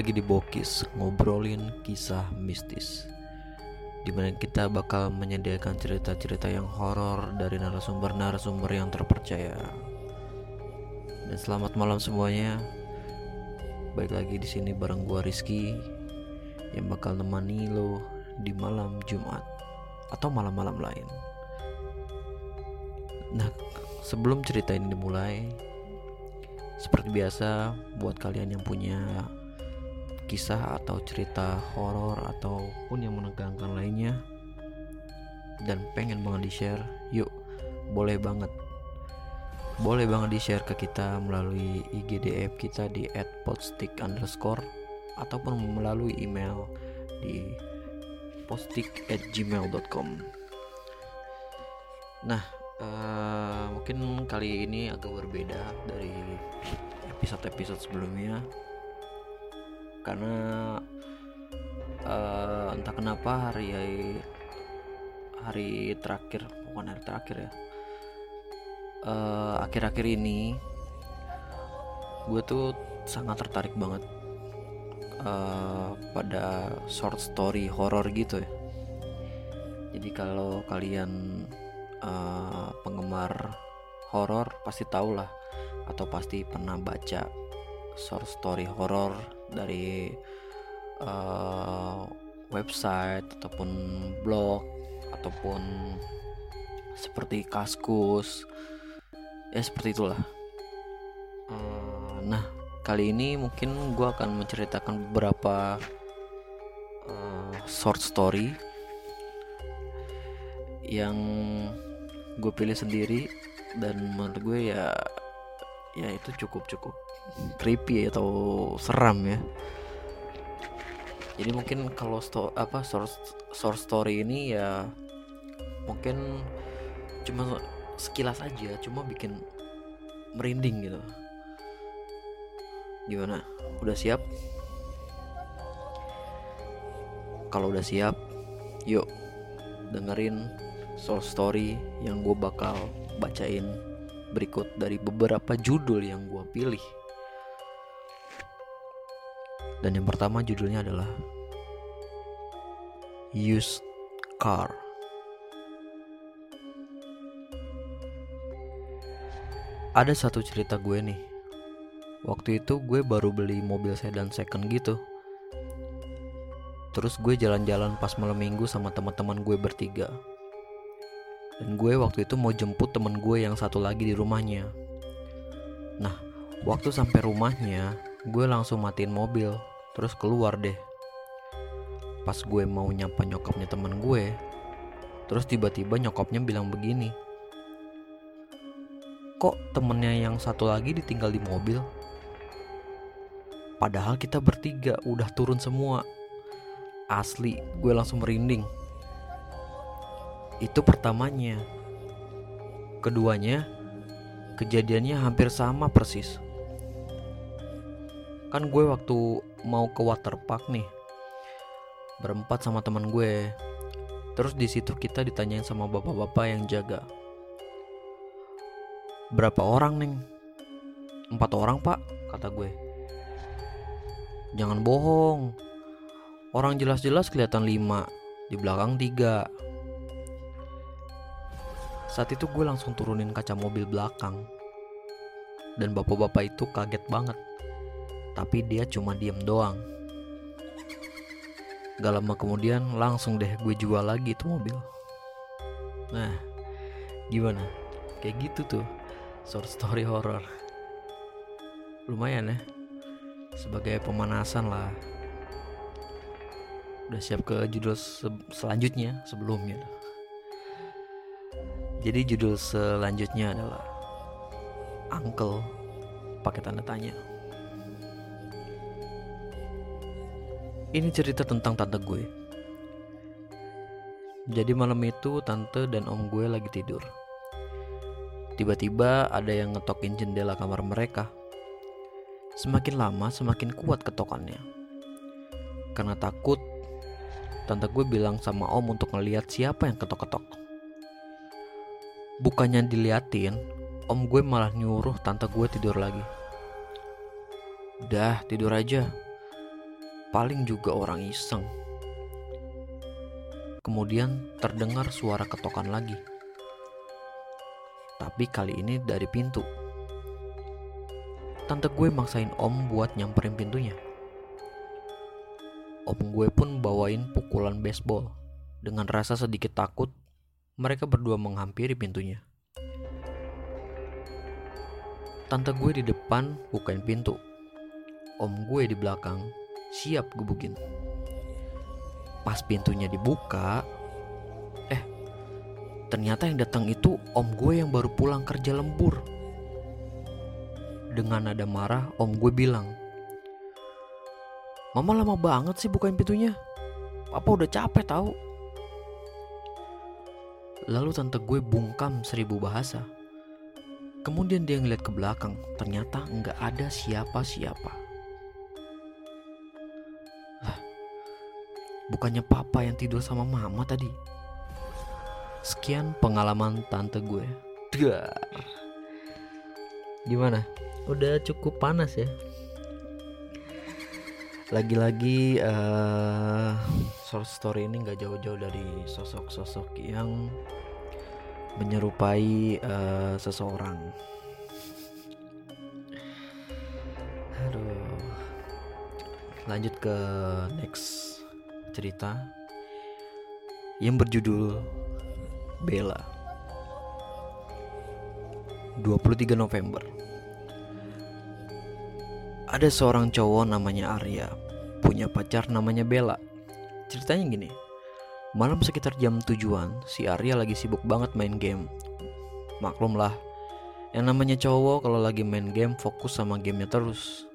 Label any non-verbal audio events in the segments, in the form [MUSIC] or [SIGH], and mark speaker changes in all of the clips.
Speaker 1: Lagi di Bokis ngobrolin kisah mistis Di mana kita bakal menyediakan cerita-cerita yang horor dari narasumber-narasumber yang terpercaya. Dan selamat malam semuanya. Baik lagi di sini bareng gua Rizky Yang bakal nemani lo di malam Jumat Atau malam-malam lain. Nah, sebelum cerita ini dimulai seperti biasa, buat kalian yang punya kisah atau cerita horor ataupun yang menegangkan lainnya dan pengen banget di-share, yuk boleh banget. Boleh banget di-share ke kita melalui IGDF kita di @podstick underscore ataupun melalui email di postik@gmail.com. Nah, uh, mungkin kali ini agak berbeda dari episode-episode sebelumnya karena uh, entah kenapa hari hari terakhir bukan hari terakhir ya. Akhir akhir-akhir ini gue tuh sangat tertarik banget uh, pada short story horror gitu ya. Jadi kalau kalian uh, penggemar horor pasti tahu lah atau pasti pernah baca short story horror dari uh, website ataupun blog ataupun seperti kaskus. Ya seperti itulah. Uh, nah kali ini mungkin gue akan menceritakan beberapa uh, short story yang gue pilih sendiri dan menurut gue ya ya itu cukup cukup creepy atau seram ya. Jadi mungkin kalau sto apa source source story ini ya mungkin cuma sekilas aja cuma bikin merinding gitu. Gimana? Udah siap? Kalau udah siap yuk dengerin soul story yang gue bakal bacain berikut dari beberapa judul yang gue pilih. Dan yang pertama judulnya adalah Used Car. Ada satu cerita gue nih. Waktu itu gue baru beli mobil sedan second gitu. Terus gue jalan-jalan pas malam minggu sama teman-teman gue bertiga dan gue waktu itu mau jemput temen gue yang satu lagi di rumahnya. Nah, waktu sampai rumahnya, gue langsung matiin mobil, terus keluar deh. Pas gue mau nyapa nyokapnya temen gue, terus tiba-tiba nyokapnya bilang begini. Kok temennya yang satu lagi ditinggal di mobil? Padahal kita bertiga udah turun semua. Asli, gue langsung merinding. Itu pertamanya. Keduanya, kejadiannya hampir sama persis. Kan gue waktu mau ke waterpark nih, berempat sama teman gue. Terus di situ kita ditanyain sama bapak-bapak yang jaga. Berapa orang neng? Empat orang pak, kata gue. Jangan bohong. Orang jelas-jelas kelihatan lima, di belakang tiga. Saat itu gue langsung turunin kaca mobil belakang. Dan bapak-bapak itu kaget banget. Tapi dia cuma diem doang. Gak lama kemudian langsung deh gue jual lagi tuh mobil. Nah, gimana? Kayak gitu tuh, short story horror. Lumayan ya, sebagai pemanasan lah. Udah siap ke judul se selanjutnya sebelumnya. Jadi judul selanjutnya adalah Uncle pakai tanda tanya. Ini cerita tentang tante gue. Jadi malam itu tante dan om gue lagi tidur. Tiba-tiba ada yang ngetokin jendela kamar mereka. Semakin lama semakin kuat ketokannya. Karena takut, tante gue bilang sama om untuk ngeliat siapa yang ketok-ketok. Bukannya diliatin, om gue malah nyuruh tante gue tidur lagi. Dah tidur aja Paling juga orang iseng. Kemudian terdengar suara ketokan lagi. Tapi kali ini dari pintu. Tante gue maksain om buat nyamperin pintunya. Om gue pun bawain pukulan baseball. Dengan rasa sedikit takut Mereka berdua menghampiri pintunya. Tante gue di depan bukain pintu. Om gue di belakang siap gebukin. Pas pintunya dibuka, eh ternyata yang datang itu om gue yang baru pulang kerja lembur. Dengan nada marah, om gue bilang, Mama lama banget sih bukain pintunya. Papa udah capek tahu. Lalu tante gue bungkam seribu bahasa. Kemudian dia ngeliat ke belakang, ternyata nggak ada siapa-siapa. Bukannya papa yang tidur sama mama tadi? Sekian pengalaman tante gue. Dar. Gimana? Udah cukup panas ya? Lagi-lagi uh, short story ini nggak jauh-jauh dari sosok-sosok yang menyerupai uh, seseorang. Aduh. Lanjut ke next cerita yang berjudul Bella. 23 November. Ada seorang cowok namanya Arya, punya pacar namanya Bella. Ceritanya gini. Malam sekitar jam tujuan, si Arya lagi sibuk banget main game. Maklum lah, yang namanya cowok kalau lagi main game fokus sama gamenya terus.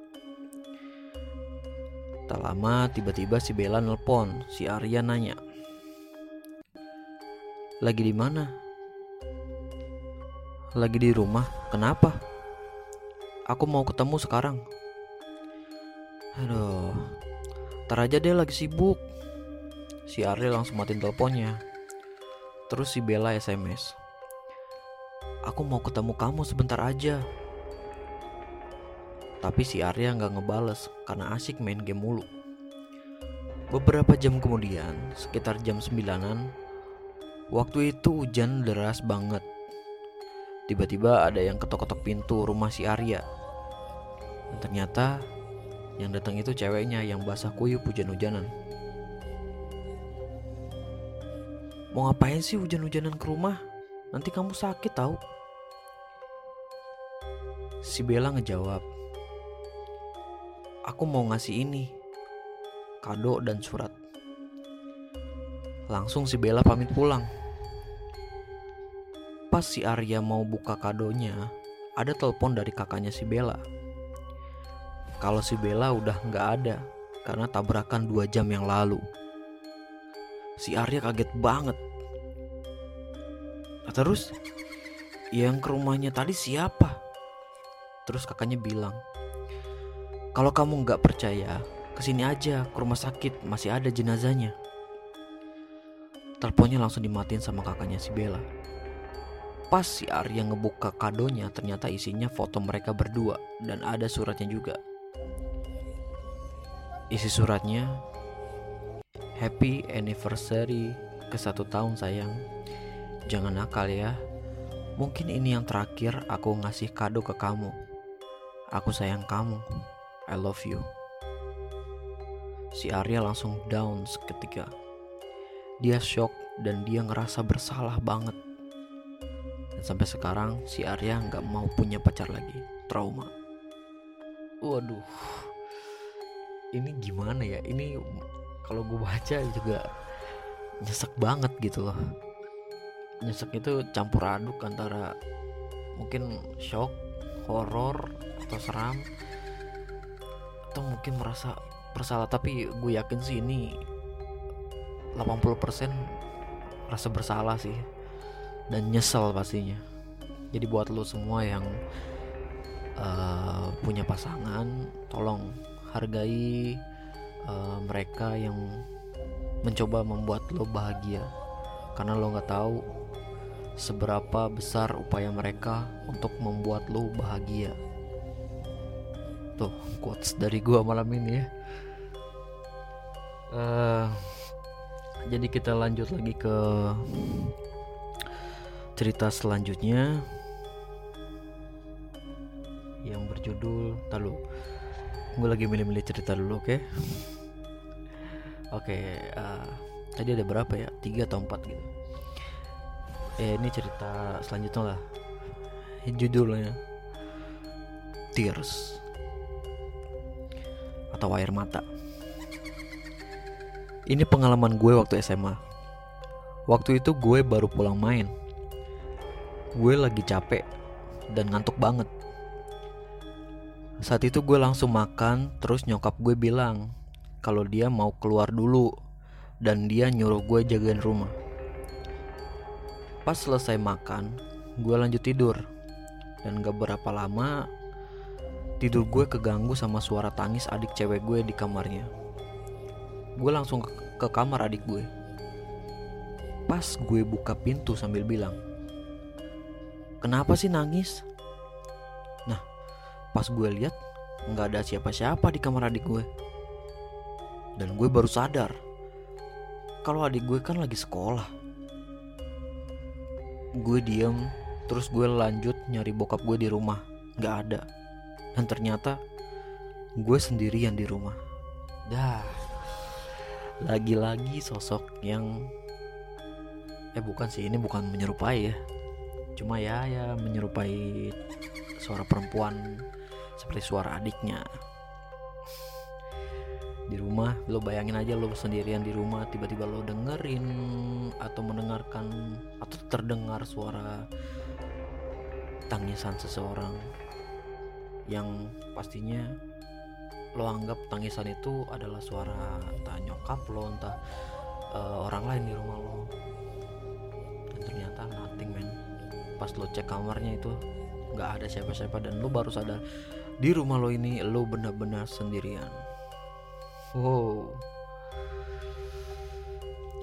Speaker 1: Tak lama tiba-tiba si Bella nelpon, si Arya nanya. Lagi di mana? Lagi di rumah. Kenapa? Aku mau ketemu sekarang. Aduh, tar aja deh lagi sibuk. Si Ariel langsung matiin teleponnya. Terus si Bella SMS. Aku mau ketemu kamu sebentar aja. Tapi si Arya nggak ngebales karena asik main game mulu. Beberapa jam kemudian, sekitar jam 9-an, waktu itu hujan deras banget. Tiba-tiba ada yang ketok-ketok pintu rumah si Arya. Dan ternyata yang datang itu ceweknya yang basah kuyup hujan-hujanan. Mau ngapain sih hujan-hujanan ke rumah? Nanti kamu sakit tahu. Si Bella ngejawab, Aku mau ngasih ini, kado dan surat. Langsung si Bella pamit pulang. Pas si Arya mau buka kadonya, ada telepon dari kakaknya si Bella. Kalau si Bella udah nggak ada karena tabrakan dua jam yang lalu. Si Arya kaget banget. Nah, terus yang ke rumahnya tadi siapa? Terus kakaknya bilang, kalau kamu nggak percaya, ke sini aja ke rumah sakit masih ada jenazahnya. Teleponnya langsung dimatiin sama kakaknya si Bella. Pas si Arya ngebuka kadonya ternyata isinya foto mereka berdua dan ada suratnya juga. Isi suratnya Happy anniversary ke satu tahun sayang Jangan nakal ya Mungkin ini yang terakhir aku ngasih kado ke kamu Aku sayang kamu I love you. Si Arya langsung down seketika. Dia shock dan dia ngerasa bersalah banget. Dan sampai sekarang si Arya nggak mau punya pacar lagi. Trauma. Waduh. Ini gimana ya? Ini kalau gue baca juga nyesek banget gitu loh. Nyesek itu campur aduk antara mungkin shock horor atau seram atau mungkin merasa bersalah tapi gue yakin sih ini 80% rasa bersalah sih. Dan nyesel pastinya. Jadi buat lo semua yang uh, punya pasangan tolong hargai uh, mereka yang mencoba membuat lo bahagia. Karena lo nggak tahu seberapa besar upaya mereka untuk membuat lo bahagia tuh quotes dari gua malam ini ya. Uh, jadi kita lanjut lagi ke cerita selanjutnya. Yang berjudul talu gue lagi milih-milih cerita dulu oke? Okay? oke okay, uh, eh, tadi ada berapa ya? Tiga atau empat gitu. Eh ini cerita selanjutnya lah. Judulnya Tears atau air mata. Ini pengalaman gue waktu SMA. Waktu itu gue baru pulang main. Gue lagi capek dan ngantuk banget. Saat itu gue langsung makan, terus nyokap gue bilang kalau dia mau keluar dulu dan dia nyuruh gue jagain rumah. Pas selesai makan, gue lanjut tidur. Dan gak berapa lama Tidur gue keganggu sama suara tangis adik cewek gue di kamarnya. Gue langsung ke, kamar adik gue. Pas gue buka pintu sambil bilang, "Kenapa sih nangis?" Nah, pas gue lihat nggak ada siapa-siapa di kamar adik gue. Dan gue baru sadar kalau adik gue kan lagi sekolah. Gue diem, terus gue lanjut nyari bokap gue di rumah. Nggak ada dan ternyata gue sendirian di rumah. Dah. Lagi-lagi sosok yang eh bukan sih ini bukan menyerupai ya. Cuma ya ya menyerupai suara perempuan seperti suara adiknya. Di rumah lo bayangin aja lo sendirian di rumah tiba-tiba lo dengerin atau mendengarkan atau terdengar suara tangisan seseorang yang pastinya lo anggap tangisan itu adalah suara entah nyokap lo entah uh, orang lain di rumah lo. Dan ternyata nothing man pas lo cek kamarnya itu nggak ada siapa-siapa dan lo baru sadar di rumah lo ini lo benar-benar sendirian. Wow.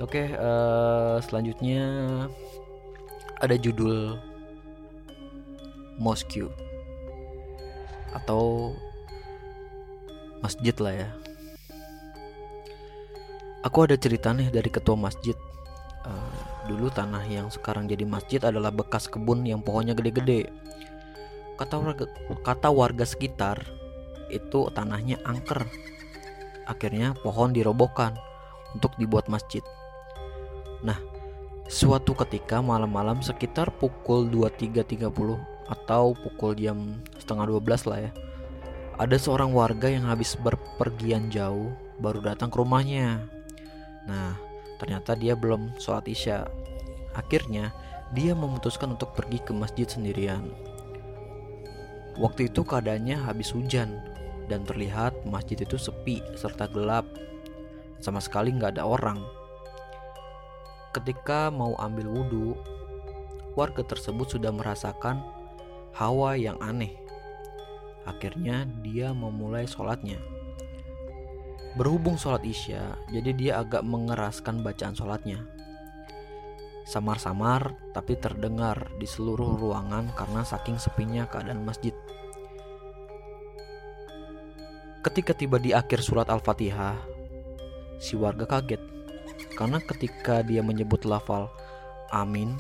Speaker 1: Oke uh, selanjutnya ada judul Moscow atau masjid lah ya. Aku ada cerita nih dari ketua masjid. Uh, dulu tanah yang sekarang jadi masjid adalah bekas kebun yang pohonnya gede-gede. Kata warga, kata warga sekitar itu tanahnya angker. Akhirnya pohon dirobohkan untuk dibuat masjid. Nah, suatu ketika malam-malam sekitar pukul 23.30 atau pukul jam setengah 12 lah ya. Ada seorang warga yang habis berpergian jauh baru datang ke rumahnya. Nah ternyata dia belum sholat isya. Akhirnya dia memutuskan untuk pergi ke masjid sendirian. Waktu itu keadaannya habis hujan dan terlihat masjid itu sepi serta gelap. Sama sekali nggak ada orang. Ketika mau ambil wudhu warga tersebut sudah merasakan hawa yang aneh. Akhirnya dia memulai sholatnya. Berhubung sholat isya, jadi dia agak mengeraskan bacaan sholatnya. Samar-samar tapi terdengar di seluruh ruangan karena saking sepinya keadaan masjid. Ketika tiba di akhir surat Al-Fatihah, si warga kaget karena ketika dia menyebut lafal amin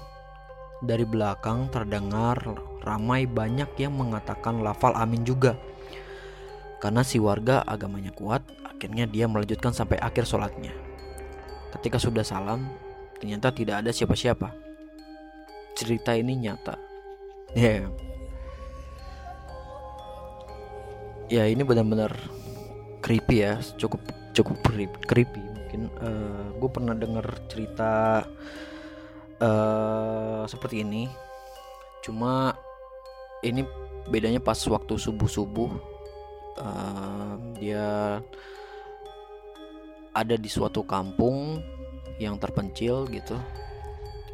Speaker 1: dari belakang terdengar ramai banyak yang mengatakan lafal amin juga. Karena si warga agamanya kuat, akhirnya dia melanjutkan sampai akhir sholatnya. Ketika sudah salam, ternyata tidak ada siapa-siapa. Cerita ini nyata. Ya, yeah. ya ini benar-benar creepy ya, cukup cukup creepy. Mungkin uh, eh, gue pernah dengar cerita uh, seperti ini. Cuma ini bedanya pas waktu subuh subuh uh, dia ada di suatu kampung yang terpencil gitu.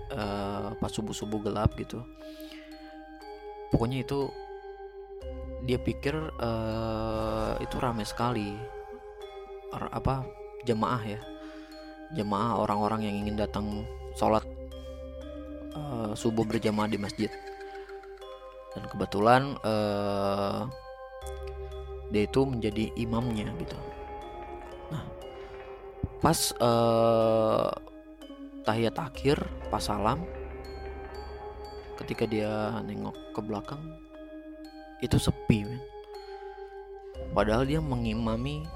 Speaker 1: Uh, pas subuh subuh gelap gitu. Pokoknya itu dia pikir uh, itu ramai sekali. Apa jemaah ya. Jemaah orang-orang yang ingin datang sholat uh, subuh berjamaah di masjid. Dan kebetulan uh, dia itu menjadi imamnya gitu. Nah pas uh, tahiyat akhir pas salam ketika dia nengok ke belakang itu sepi men. padahal dia mengimami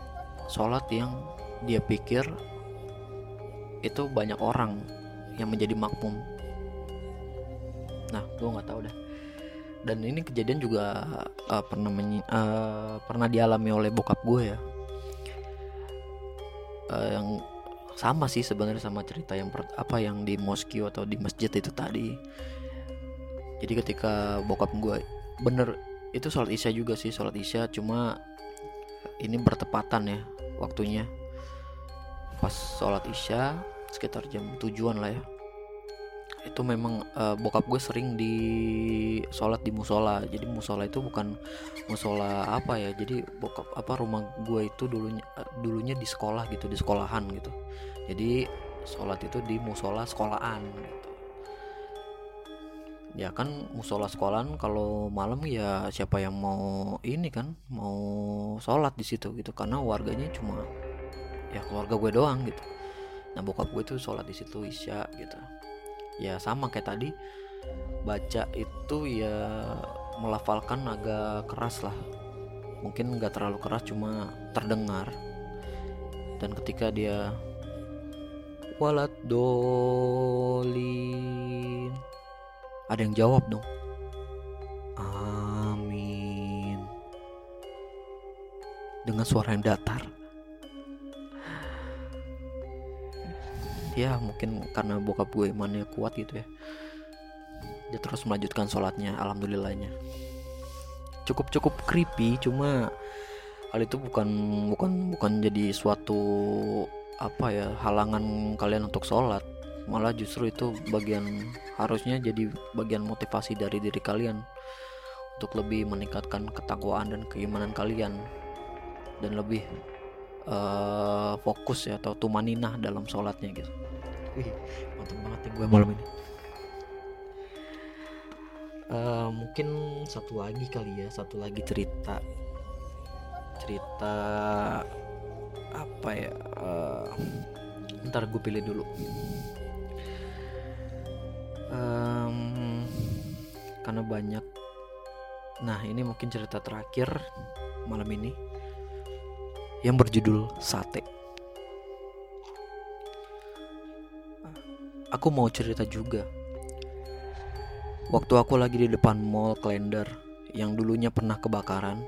Speaker 1: sholat yang dia pikir itu banyak orang yang menjadi makmum nah gue nggak tahu dah dan ini kejadian juga uh, pernah uh, pernah dialami oleh bokap gue ya. Uh, yang sama sih sebenarnya sama cerita yang per, apa yang di moskio atau di masjid itu tadi. Jadi ketika bokap gue bener itu sholat isya juga sih sholat isya. Cuma ini bertepatan ya waktunya. Pas sholat isya sekitar jam tujuan lah ya itu memang uh, bokap gue sering di sholat di musola. Jadi musola itu bukan musola apa ya jadi bokap apa rumah gue itu dulunya dulunya di sekolah gitu di sekolahan gitu. Jadi sholat itu di musola sekolahan gitu. Ya kan musola sekolahan kalau malam ya siapa yang mau ini kan mau sholat di situ gitu. Karena warganya cuma ya keluarga gue doang gitu. Nah bokap gue tuh sholat di situ isya gitu ya sama kayak tadi. Baca itu ya melafalkan agak keras lah. Mungkin nggak terlalu keras cuma terdengar. Dan ketika dia walat dolin ada yang jawab dong. Amin. Dengan suara yang datar ya mungkin karena bokap gue imannya kuat gitu ya. Dia terus melanjutkan sholatnya alhamdulillahnya. Cukup cukup creepy cuma hal itu bukan bukan bukan jadi suatu apa ya halangan kalian untuk sholat. Malah justru itu bagian harusnya jadi bagian motivasi dari diri kalian untuk lebih meningkatkan ketakwaan dan keimanan kalian. Dan lebih uh, fokus ya atau tumaninah dalam sholatnya gitu Wih, mantap banget nih gue malam ini. Uh, mungkin satu lagi kali ya satu lagi cerita. Cerita apa ya? Uh, ntar gue pilih dulu. Um, karena banyak. Nah ini mungkin cerita terakhir malam ini yang berjudul Sate. Aku mau cerita juga. Waktu aku lagi di depan mall Klender yang dulunya pernah kebakaran.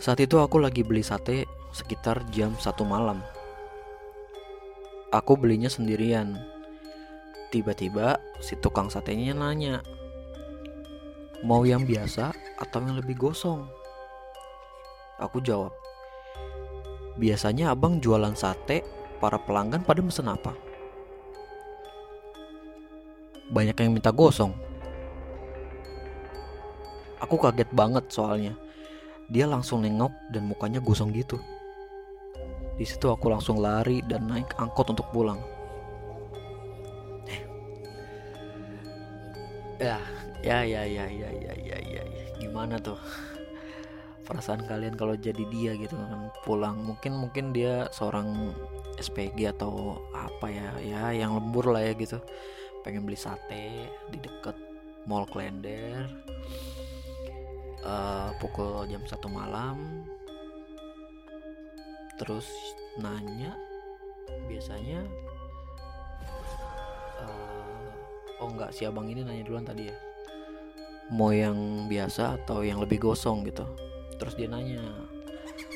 Speaker 1: Saat itu aku lagi beli sate sekitar jam satu malam. Aku belinya sendirian. Tiba-tiba si tukang satenya nanya, mau yang biasa atau yang lebih gosong? Aku jawab, Biasanya abang jualan sate, para pelanggan pada mesen apa? Banyak yang minta gosong. Aku kaget banget soalnya. Dia langsung nengok dan mukanya gosong gitu. Di situ aku langsung lari dan naik angkot untuk pulang. Ya, ya, ya, ya, ya, ya, ya, ya, ya. Gimana tuh? perasaan kalian kalau jadi dia gitu kan pulang mungkin mungkin dia seorang SPG atau apa ya ya yang lembur lah ya gitu pengen beli sate di deket mall Klender uh, pukul jam satu malam. Terus nanya biasanya uh, oh enggak si abang ini nanya duluan tadi ya. Mau yang biasa atau yang lebih gosong gitu. Terus dia nanya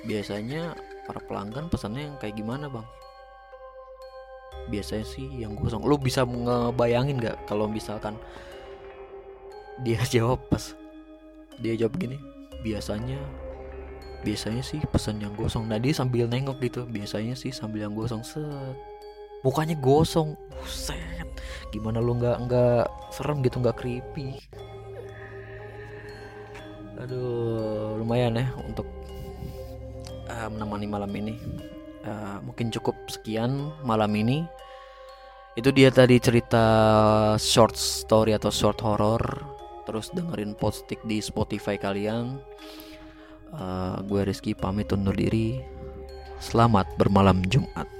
Speaker 1: biasanya para pelanggan pesannya yang kayak gimana bang biasanya sih yang gosong lu bisa ngebayangin nggak kalau misalkan dia [LAUGHS] jawab pas dia jawab gini biasanya biasanya sih pesan yang gosong. Nah dia sambil nengok gitu biasanya sih sambil yang gosong set. Mukanya gosong. Set. Gimana lu nggak nggak serem gitu nggak creepy? Aduh lumayan ya untuk uh, menemani malam ini uh, mungkin cukup sekian malam ini. Itu dia tadi cerita short story atau short horror. Terus dengerin postik di Spotify kalian. Uh, gue Rizky pamit undur diri. Selamat bermalam Jumat